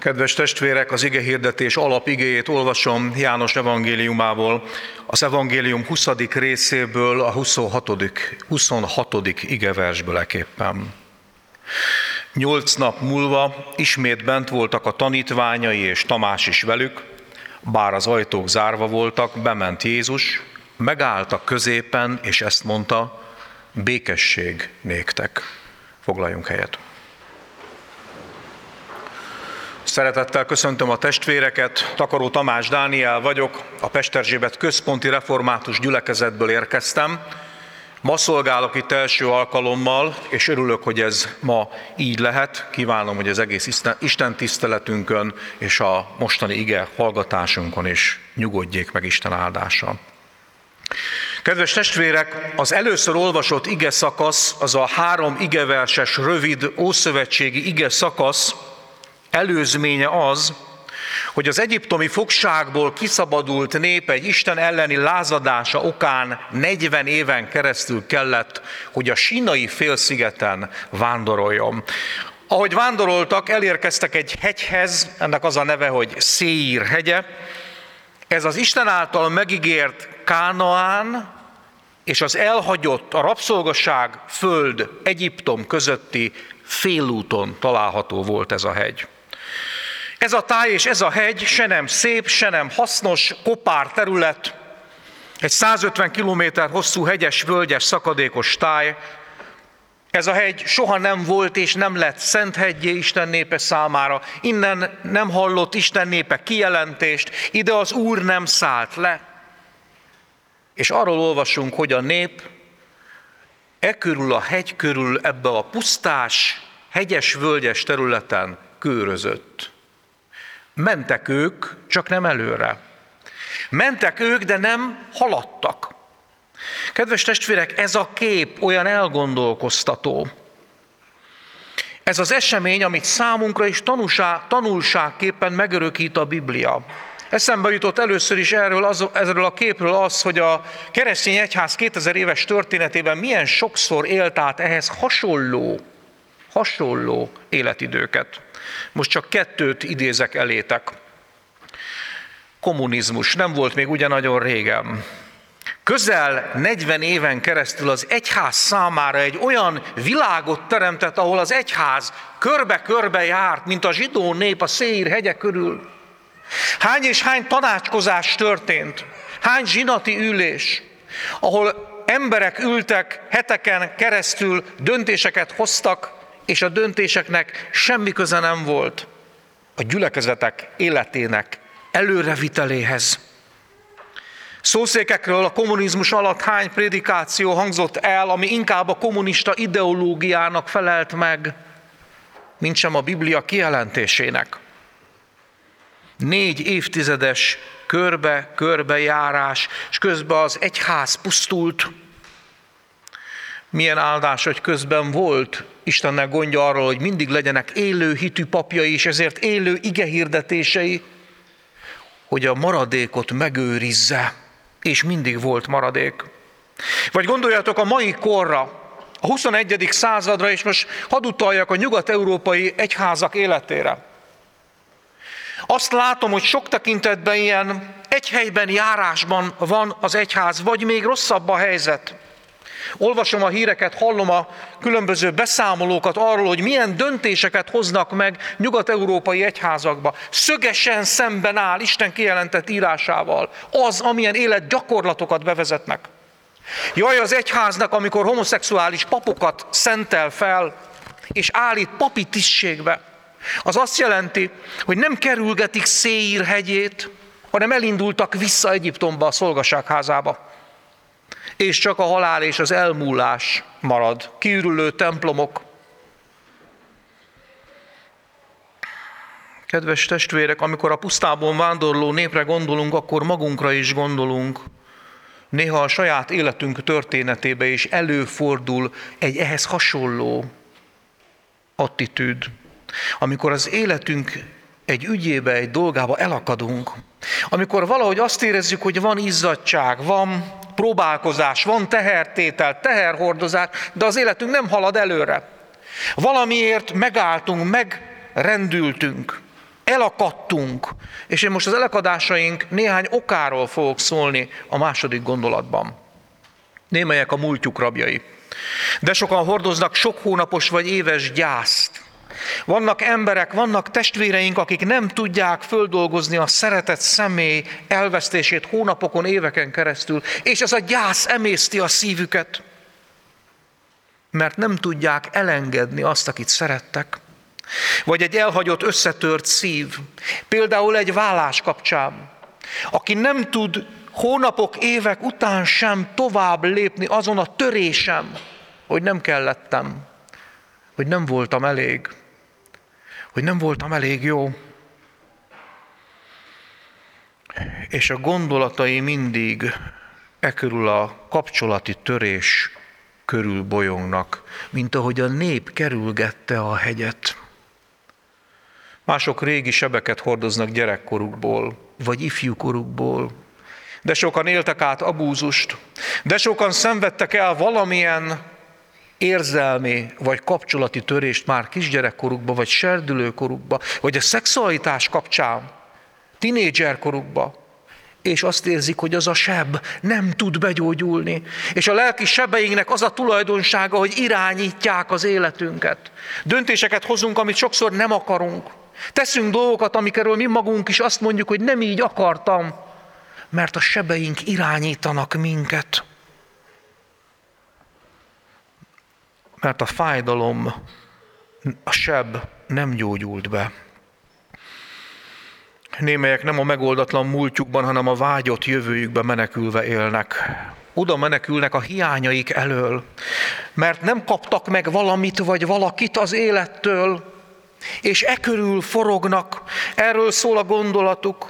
Kedves testvérek, az ige hirdetés alapigéjét olvasom János evangéliumából, az evangélium 20. részéből, a 26. 26. igeversből eképpen. Nyolc nap múlva ismét bent voltak a tanítványai és Tamás is velük, bár az ajtók zárva voltak, bement Jézus, megállt a középen, és ezt mondta, békesség néktek. Foglaljunk helyet. Szeretettel köszöntöm a testvéreket, Takaró Tamás Dániel vagyok, a Pesterzsébet központi református gyülekezetből érkeztem. Ma szolgálok itt első alkalommal, és örülök, hogy ez ma így lehet. Kívánom, hogy az egész Isten tiszteletünkön és a mostani ige hallgatásunkon is nyugodjék meg Isten áldása. Kedves testvérek, az először olvasott ige szakasz, az a három igeverses, rövid ószövetségi ige szakasz, előzménye az, hogy az egyiptomi fogságból kiszabadult nép egy Isten elleni lázadása okán 40 éven keresztül kellett, hogy a sínai félszigeten vándoroljon. Ahogy vándoroltak, elérkeztek egy hegyhez, ennek az a neve, hogy Széír hegye. Ez az Isten által megígért Kánaán és az elhagyott, a rabszolgaság föld Egyiptom közötti félúton található volt ez a hegy. Ez a táj és ez a hegy se nem szép, se nem hasznos, kopár terület, egy 150 km hosszú hegyes, völgyes, szakadékos táj. Ez a hegy soha nem volt és nem lett szent hegyé Isten népe számára. Innen nem hallott Isten népe kijelentést, ide az Úr nem szállt le. És arról olvasunk, hogy a nép e körül a hegy körül ebbe a pusztás, hegyes, völgyes területen kőrözött. Mentek ők, csak nem előre. Mentek ők, de nem haladtak. Kedves testvérek, ez a kép olyan elgondolkoztató. Ez az esemény, amit számunkra is tanulság, tanulságképpen megörökít a Biblia. Eszembe jutott először is erről, az, erről a képről az, hogy a keresztény egyház 2000 éves történetében milyen sokszor élt át ehhez hasonló, hasonló életidőket. Most csak kettőt idézek elétek. Kommunizmus nem volt még ugye nagyon régen. Közel 40 éven keresztül az egyház számára egy olyan világot teremtett, ahol az egyház körbe-körbe járt, mint a zsidó nép a Széír hegye körül. Hány és hány tanácskozás történt, hány zsinati ülés, ahol emberek ültek heteken keresztül, döntéseket hoztak, és a döntéseknek semmi köze nem volt a gyülekezetek életének előreviteléhez. Szószékekről a kommunizmus alatt hány prédikáció hangzott el, ami inkább a kommunista ideológiának felelt meg, mint sem a Biblia kijelentésének. Négy évtizedes körbe-körbe járás, és közben az egyház pusztult, milyen áldás, hogy közben volt Istennek gondja arról, hogy mindig legyenek élő hitű papjai, és ezért élő ige hirdetései, hogy a maradékot megőrizze, és mindig volt maradék. Vagy gondoljatok a mai korra, a 21. századra, és most hadd utaljak a nyugat-európai egyházak életére. Azt látom, hogy sok tekintetben ilyen egy helyben járásban van az egyház, vagy még rosszabb a helyzet. Olvasom a híreket, hallom a különböző beszámolókat arról, hogy milyen döntéseket hoznak meg nyugat-európai egyházakba. Szögesen szemben áll Isten kijelentett írásával az, amilyen élet gyakorlatokat bevezetnek. Jaj az egyháznak, amikor homoszexuális papokat szentel fel, és állít papi tisztségbe. Az azt jelenti, hogy nem kerülgetik Széír hegyét, hanem elindultak vissza Egyiptomba a szolgaságházába és csak a halál és az elmúlás marad. Kiürülő templomok. Kedves testvérek, amikor a pusztában vándorló népre gondolunk, akkor magunkra is gondolunk. Néha a saját életünk történetébe is előfordul egy ehhez hasonló attitűd. Amikor az életünk egy ügyébe, egy dolgába elakadunk, amikor valahogy azt érezzük, hogy van izzadság, van próbálkozás, van tehertétel, teherhordozás, de az életünk nem halad előre. Valamiért megálltunk, megrendültünk. elakadtunk, és én most az elakadásaink néhány okáról fogok szólni a második gondolatban. Némelyek a múltjuk rabjai. De sokan hordoznak sok hónapos vagy éves gyászt. Vannak emberek, vannak testvéreink, akik nem tudják földolgozni a szeretett személy elvesztését hónapokon, éveken keresztül, és ez a gyász emészti a szívüket, mert nem tudják elengedni azt, akit szerettek. Vagy egy elhagyott, összetört szív, például egy vállás kapcsán, aki nem tud hónapok, évek után sem tovább lépni azon a törésem, hogy nem kellettem, hogy nem voltam elég, hogy nem voltam elég jó. És a gondolatai mindig e körül a kapcsolati törés körül bolyongnak, mint ahogy a nép kerülgette a hegyet. Mások régi sebeket hordoznak gyerekkorukból, vagy ifjúkorukból, de sokan éltek át abúzust, de sokan szenvedtek el valamilyen érzelmi vagy kapcsolati törést már kisgyerekkorukba, vagy serdülőkorukba, vagy a szexualitás kapcsán, tinédzserkorukba, és azt érzik, hogy az a seb nem tud begyógyulni. És a lelki sebeinknek az a tulajdonsága, hogy irányítják az életünket. Döntéseket hozunk, amit sokszor nem akarunk. Teszünk dolgokat, amikről mi magunk is azt mondjuk, hogy nem így akartam, mert a sebeink irányítanak minket. Mert a fájdalom, a seb nem gyógyult be. Némelyek nem a megoldatlan múltjukban, hanem a vágyott jövőjükbe menekülve élnek. Oda menekülnek a hiányaik elől, mert nem kaptak meg valamit vagy valakit az élettől, és e körül forognak. Erről szól a gondolatuk.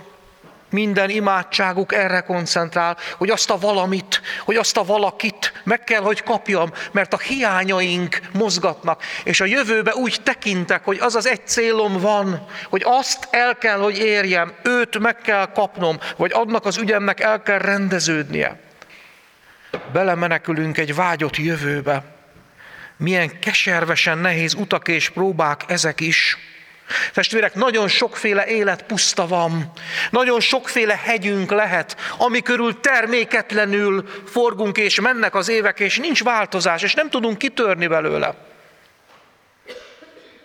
Minden imádságuk erre koncentrál, hogy azt a valamit, hogy azt a valakit meg kell, hogy kapjam, mert a hiányaink mozgatnak, és a jövőbe úgy tekintek, hogy az az egy célom van, hogy azt el kell, hogy érjem, őt meg kell kapnom, vagy annak az ügyemnek el kell rendeződnie. Belemenekülünk egy vágyott jövőbe. Milyen keservesen nehéz utak és próbák ezek is, Testvérek, nagyon sokféle élet puszta van, nagyon sokféle hegyünk lehet, ami körül terméketlenül forgunk és mennek az évek, és nincs változás, és nem tudunk kitörni belőle.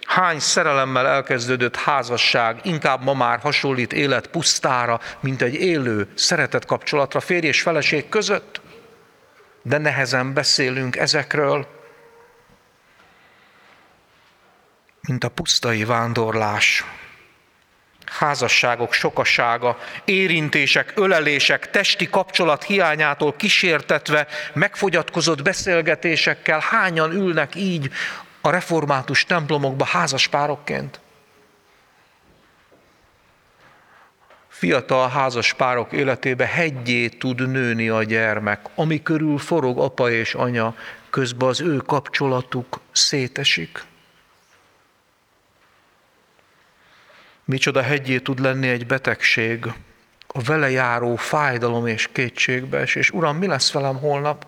Hány szerelemmel elkezdődött házasság inkább ma már hasonlít élet pusztára, mint egy élő szeretet kapcsolatra férj és feleség között? De nehezen beszélünk ezekről. Mint a pusztai vándorlás. Házasságok sokasága, érintések, ölelések, testi kapcsolat hiányától kísértetve, megfogyatkozott beszélgetésekkel hányan ülnek így a református templomokba házaspárokként? Fiatal házaspárok életébe hegyé tud nőni a gyermek, ami körül forog apa és anya, közben az ő kapcsolatuk szétesik. Micsoda hegyé tud lenni egy betegség, a vele járó fájdalom és kétségbees, és Uram, mi lesz velem holnap?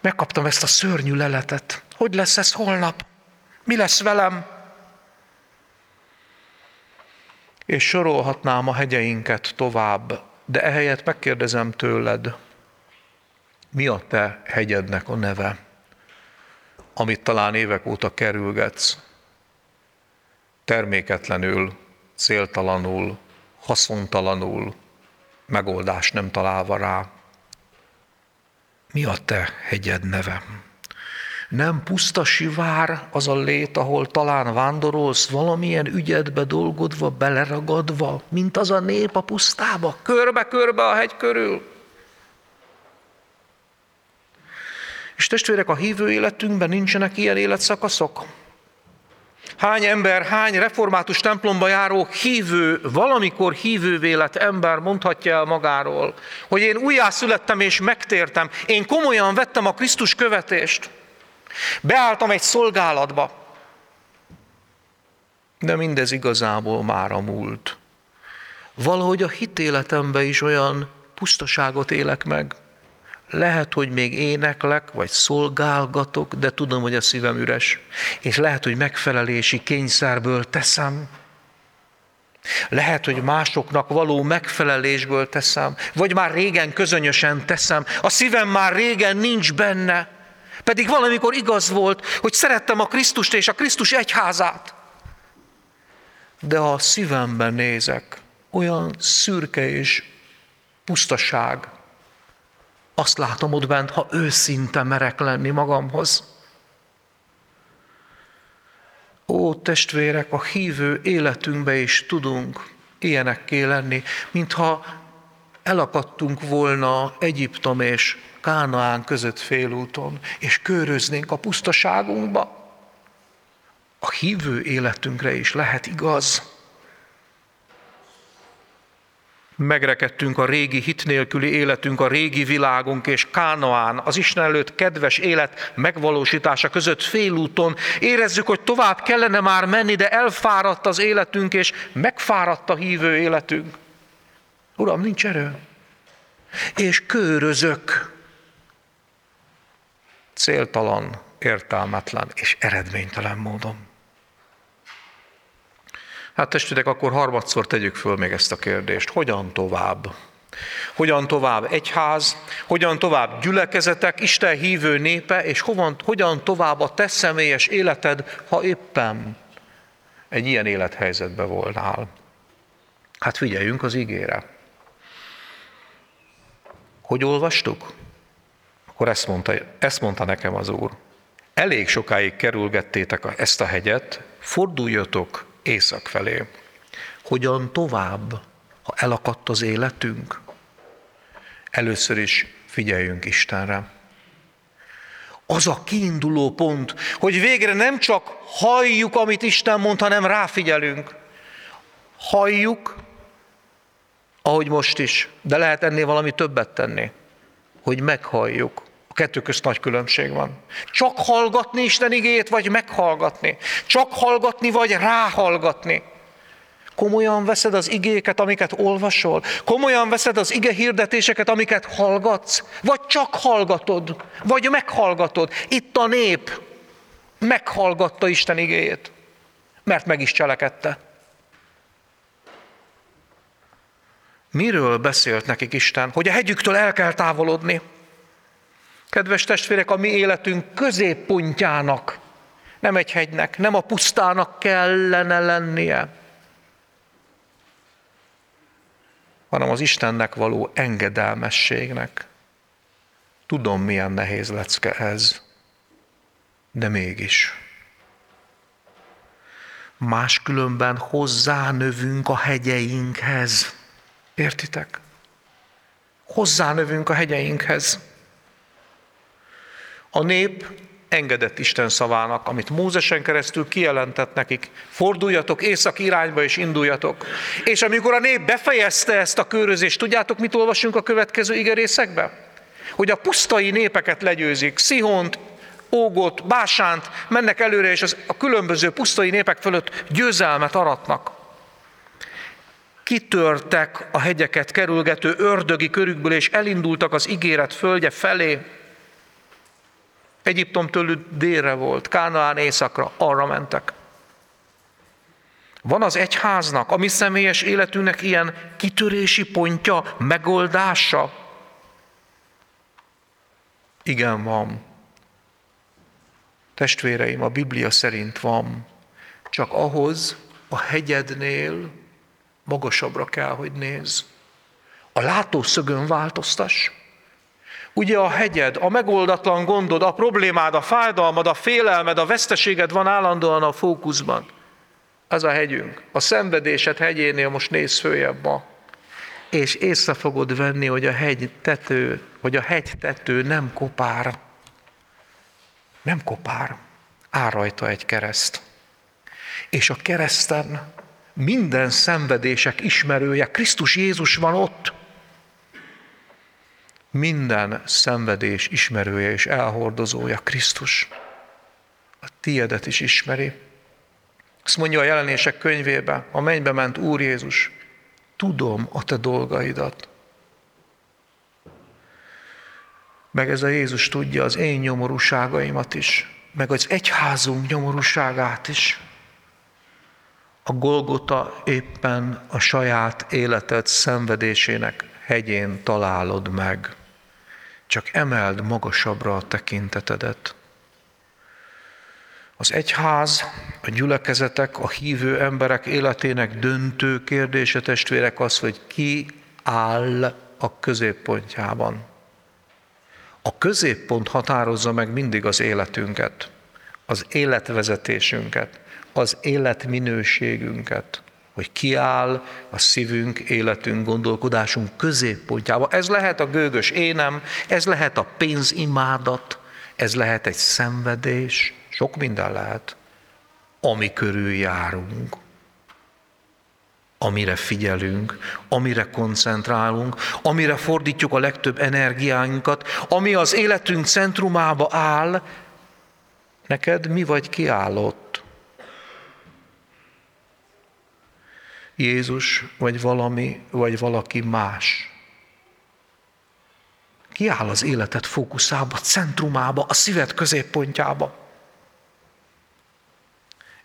Megkaptam ezt a szörnyű leletet. Hogy lesz ez holnap? Mi lesz velem? És sorolhatnám a hegyeinket tovább, de ehelyett megkérdezem tőled, mi a te hegyednek a neve, amit talán évek óta kerülgetsz? Terméketlenül, céltalanul, haszontalanul, megoldást nem találva rá. Mi a te hegyed neve? Nem puszta sivár az a lét, ahol talán vándorolsz valamilyen ügyedbe dolgodva, beleragadva, mint az a nép a pusztába, körbe-körbe a hegy körül. És testvérek, a hívő életünkben nincsenek ilyen életszakaszok? Hány ember, hány református templomba járó hívő, valamikor hívővé lett ember mondhatja el magáról, hogy én újjászülettem és megtértem, én komolyan vettem a Krisztus követést, beálltam egy szolgálatba, de mindez igazából már a múlt. Valahogy a hitéletemben is olyan pusztaságot élek meg, lehet, hogy még éneklek, vagy szolgálgatok, de tudom, hogy a szívem üres. És lehet, hogy megfelelési kényszerből teszem. Lehet, hogy másoknak való megfelelésből teszem, vagy már régen közönösen teszem, a szívem már régen nincs benne, pedig valamikor igaz volt, hogy szerettem a Krisztust és a Krisztus egyházát. De ha a szívemben nézek, olyan szürke és pusztaság, azt látom ott bent, ha őszinte merek lenni magamhoz. Ó, testvérek, a hívő életünkbe is tudunk ilyenekké lenni, mintha elakadtunk volna Egyiptom és Kánaán között félúton, és köröznénk a pusztaságunkba. A hívő életünkre is lehet igaz megrekedtünk a régi hit nélküli életünk, a régi világunk és Kánaán, az Isten előtt kedves élet megvalósítása között félúton. Érezzük, hogy tovább kellene már menni, de elfáradt az életünk, és megfáradt a hívő életünk. Uram, nincs erő. És körözök. Céltalan, értelmetlen és eredménytelen módon. Hát testvérek, akkor harmadszor tegyük föl még ezt a kérdést. Hogyan tovább? Hogyan tovább egyház, hogyan tovább gyülekezetek, Isten hívő népe, és hovan, hogyan tovább a te személyes életed, ha éppen egy ilyen élethelyzetben volnál. Hát figyeljünk az ígére. Hogy olvastuk? Akkor ezt mondta, ezt mondta nekem az Úr. Elég sokáig kerülgettétek ezt a hegyet, forduljatok észak felé. Hogyan tovább, ha elakadt az életünk? Először is figyeljünk Istenre. Az a kiinduló pont, hogy végre nem csak halljuk, amit Isten mond, hanem ráfigyelünk. Halljuk, ahogy most is, de lehet ennél valami többet tenni, hogy meghalljuk kettő közt nagy különbség van. Csak hallgatni Isten igét, vagy meghallgatni. Csak hallgatni, vagy ráhallgatni. Komolyan veszed az igéket, amiket olvasol? Komolyan veszed az ige hirdetéseket, amiket hallgatsz? Vagy csak hallgatod? Vagy meghallgatod? Itt a nép meghallgatta Isten igéjét, mert meg is cselekedte. Miről beszélt nekik Isten? Hogy a hegyüktől el kell távolodni. Kedves testvérek, a mi életünk középpontjának, nem egy hegynek, nem a pusztának kellene lennie, hanem az Istennek való engedelmességnek. Tudom, milyen nehéz lecke ez, de mégis. Máskülönben hozzánövünk a hegyeinkhez. Értitek? Hozzánövünk a hegyeinkhez. A nép engedett Isten szavának, amit Mózesen keresztül kijelentett nekik. Forduljatok észak irányba és induljatok. És amikor a nép befejezte ezt a körözést, tudjátok, mit olvasunk a következő igerészekbe? Hogy a pusztai népeket legyőzik, Szihont, Ógot, Básánt, mennek előre, és az, a különböző pusztai népek fölött győzelmet aratnak. Kitörtek a hegyeket kerülgető ördögi körükből, és elindultak az ígéret földje felé, Egyiptom tőlük délre volt, Kánaán északra, arra mentek. Van az egyháznak, a mi személyes életünknek ilyen kitörési pontja, megoldása? Igen, van. Testvéreim, a Biblia szerint van. Csak ahhoz a hegyednél magasabbra kell, hogy néz. A látószögön változtass. Ugye a hegyed, a megoldatlan gondod, a problémád, a fájdalmad, a félelmed, a veszteséged van állandóan a fókuszban. Az a hegyünk. A szenvedésed hegyénél most néz följebb ma. És észre fogod venni, hogy a hegy tető, hogy a hegy tető nem kopár. Nem kopár. Áll rajta egy kereszt. És a kereszten minden szenvedések ismerője, Krisztus Jézus van ott minden szenvedés ismerője és elhordozója Krisztus. A tiedet is ismeri. Azt mondja a jelenések könyvébe, a mennybe ment Úr Jézus, tudom a te dolgaidat. Meg ez a Jézus tudja az én nyomorúságaimat is, meg az egyházunk nyomorúságát is. A Golgota éppen a saját életed szenvedésének hegyén találod meg. Csak emeld magasabbra a tekintetedet. Az egyház, a gyülekezetek, a hívő emberek életének döntő kérdése, testvérek az, hogy ki áll a középpontjában. A középpont határozza meg mindig az életünket, az életvezetésünket, az életminőségünket, hogy kiáll a szívünk, életünk, gondolkodásunk középpontjába. Ez lehet a gőgös énem, ez lehet a pénzimádat, ez lehet egy szenvedés, sok minden lehet, ami körül járunk, amire figyelünk, amire koncentrálunk, amire fordítjuk a legtöbb energiánkat, ami az életünk centrumába áll, neked mi vagy kiállott? Jézus, vagy valami, vagy valaki más. Kiáll az életed fókuszába, centrumába, a szíved középpontjába.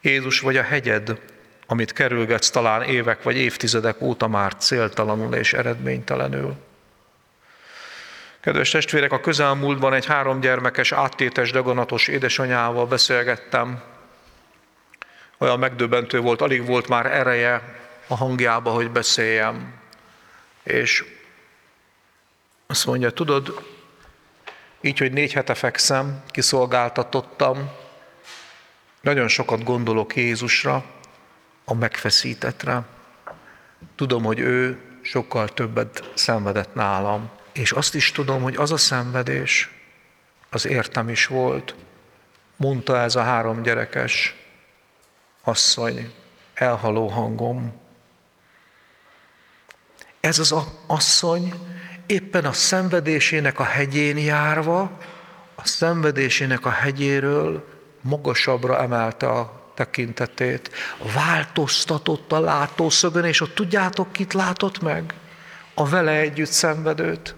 Jézus vagy a hegyed, amit kerülgetsz talán évek vagy évtizedek óta már céltalanul és eredménytelenül. Kedves testvérek, a közelmúltban egy három gyermekes, áttétes, daganatos édesanyával beszélgettem. Olyan megdöbbentő volt, alig volt már ereje a hangjába, hogy beszéljem. És azt mondja, tudod, így, hogy négy hete fekszem, kiszolgáltatottam, nagyon sokat gondolok Jézusra, a megfeszítetre. Tudom, hogy ő sokkal többet szenvedett nálam, és azt is tudom, hogy az a szenvedés, az értem is volt, mondta ez a három gyerekes asszony, elhaló hangom. Ez az asszony éppen a szenvedésének a hegyén járva, a szenvedésének a hegyéről magasabbra emelte a tekintetét, változtatott a látószögön, és ott tudjátok, kit látott meg? A vele együtt szenvedőt.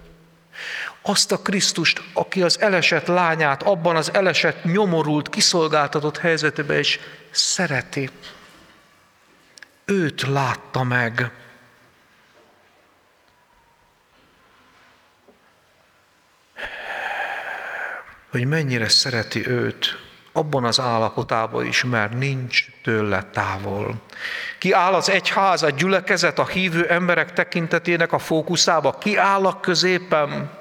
Azt a Krisztust, aki az elesett lányát abban az elesett, nyomorult, kiszolgáltatott helyzetében is szereti. Őt látta meg. Hogy mennyire szereti őt, abban az állapotában is, mert nincs tőle távol. Ki áll az egyház, a gyülekezet, a hívő emberek tekintetének a fókuszába, ki áll a középen.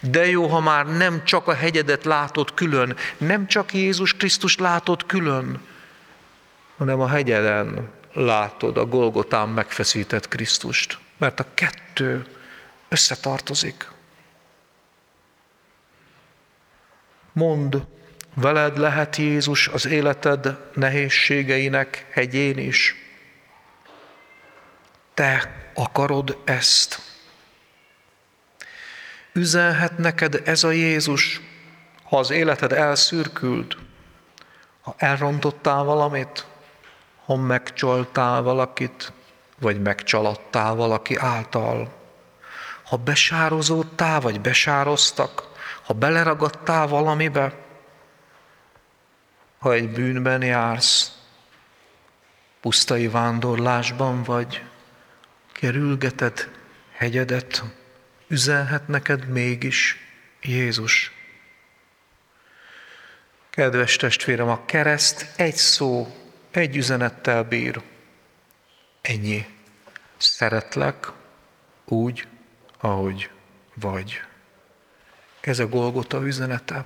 De jó, ha már nem csak a hegyedet látod külön, nem csak Jézus Krisztus látod külön, hanem a hegyeden látod a Golgotán megfeszített Krisztust. Mert a kettő összetartozik. Mond, Veled lehet Jézus az életed nehézségeinek hegyén is. Te akarod ezt. Üzenhet neked ez a Jézus, ha az életed elszürkült, ha elrontottál valamit, ha megcsaltál valakit, vagy megcsaladtál valaki által, ha besározódtál, vagy besároztak, ha beleragadtál valamibe, ha egy bűnben jársz, pusztai vándorlásban vagy, kerülgeted hegyedet, üzenhet neked mégis Jézus. Kedves testvérem, a kereszt egy szó, egy üzenettel bír. Ennyi. Szeretlek úgy, ahogy vagy. Ez a Golgota üzenete.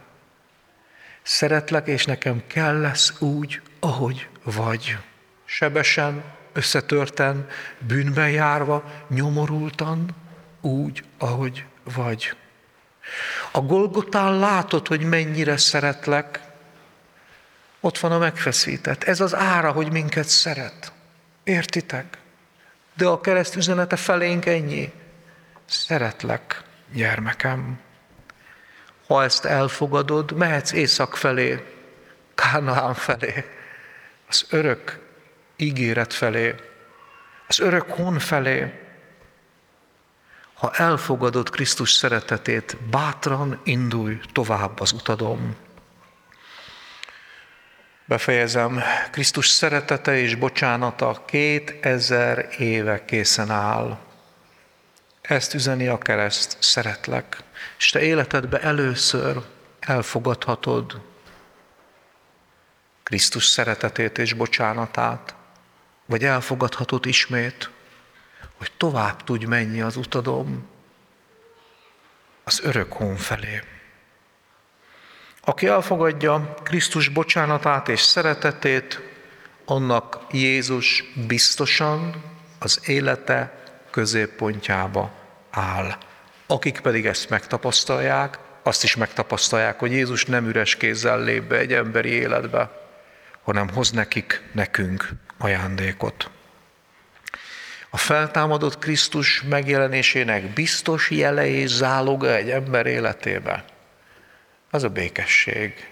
Szeretlek, és nekem kell lesz úgy, ahogy vagy. Sebesen, összetörten, bűnben járva, nyomorultan, úgy, ahogy vagy. A Golgotán látod, hogy mennyire szeretlek, ott van a megfeszített. Ez az ára, hogy minket szeret. Értitek? De a kereszt üzenete felénk ennyi. Szeretlek, gyermekem. Ha ezt elfogadod, mehetsz észak felé, Kánaán felé, az örök ígéret felé, az örök hon felé. Ha elfogadod Krisztus szeretetét, bátran indulj tovább az utadon. Befejezem, Krisztus szeretete és bocsánata két ezer éve készen áll. Ezt üzeni a kereszt, szeretlek, és te életedbe először elfogadhatod Krisztus szeretetét és bocsánatát, vagy elfogadhatod ismét, hogy tovább tudj menni az utadom az örök hón felé. Aki elfogadja Krisztus bocsánatát és szeretetét, annak Jézus biztosan az élete középpontjába áll. Akik pedig ezt megtapasztalják, azt is megtapasztalják, hogy Jézus nem üres kézzel lép be egy emberi életbe, hanem hoz nekik, nekünk ajándékot. A feltámadott Krisztus megjelenésének biztos jele és záloga egy ember életébe, az a békesség.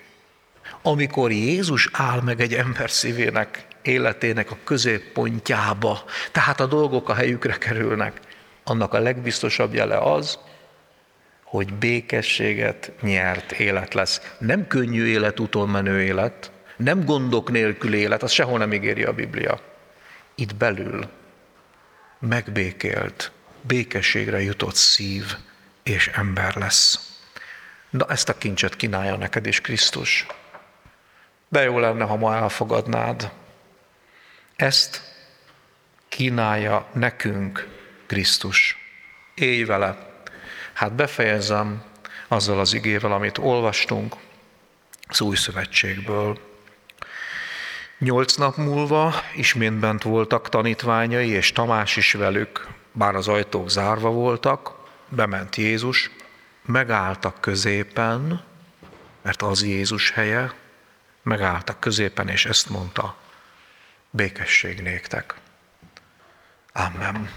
Amikor Jézus áll meg egy ember szívének, életének a középpontjába, tehát a dolgok a helyükre kerülnek, annak a legbiztosabb jele az, hogy békességet nyert élet lesz. Nem könnyű élet, utol menő élet, nem gondok nélkül élet, az sehol nem ígéri a Biblia. Itt belül megbékélt, békességre jutott szív és ember lesz. Na ezt a kincset kínálja neked is Krisztus. De jó lenne, ha ma elfogadnád. Ezt kínálja nekünk Krisztus. Élj vele. Hát befejezem azzal az igével, amit olvastunk az új szövetségből. Nyolc nap múlva ismét bent voltak tanítványai, és Tamás is velük, bár az ajtók zárva voltak, bement Jézus, megálltak középen, mert az Jézus helye, megálltak középen, és ezt mondta, békesség néktek. Amen.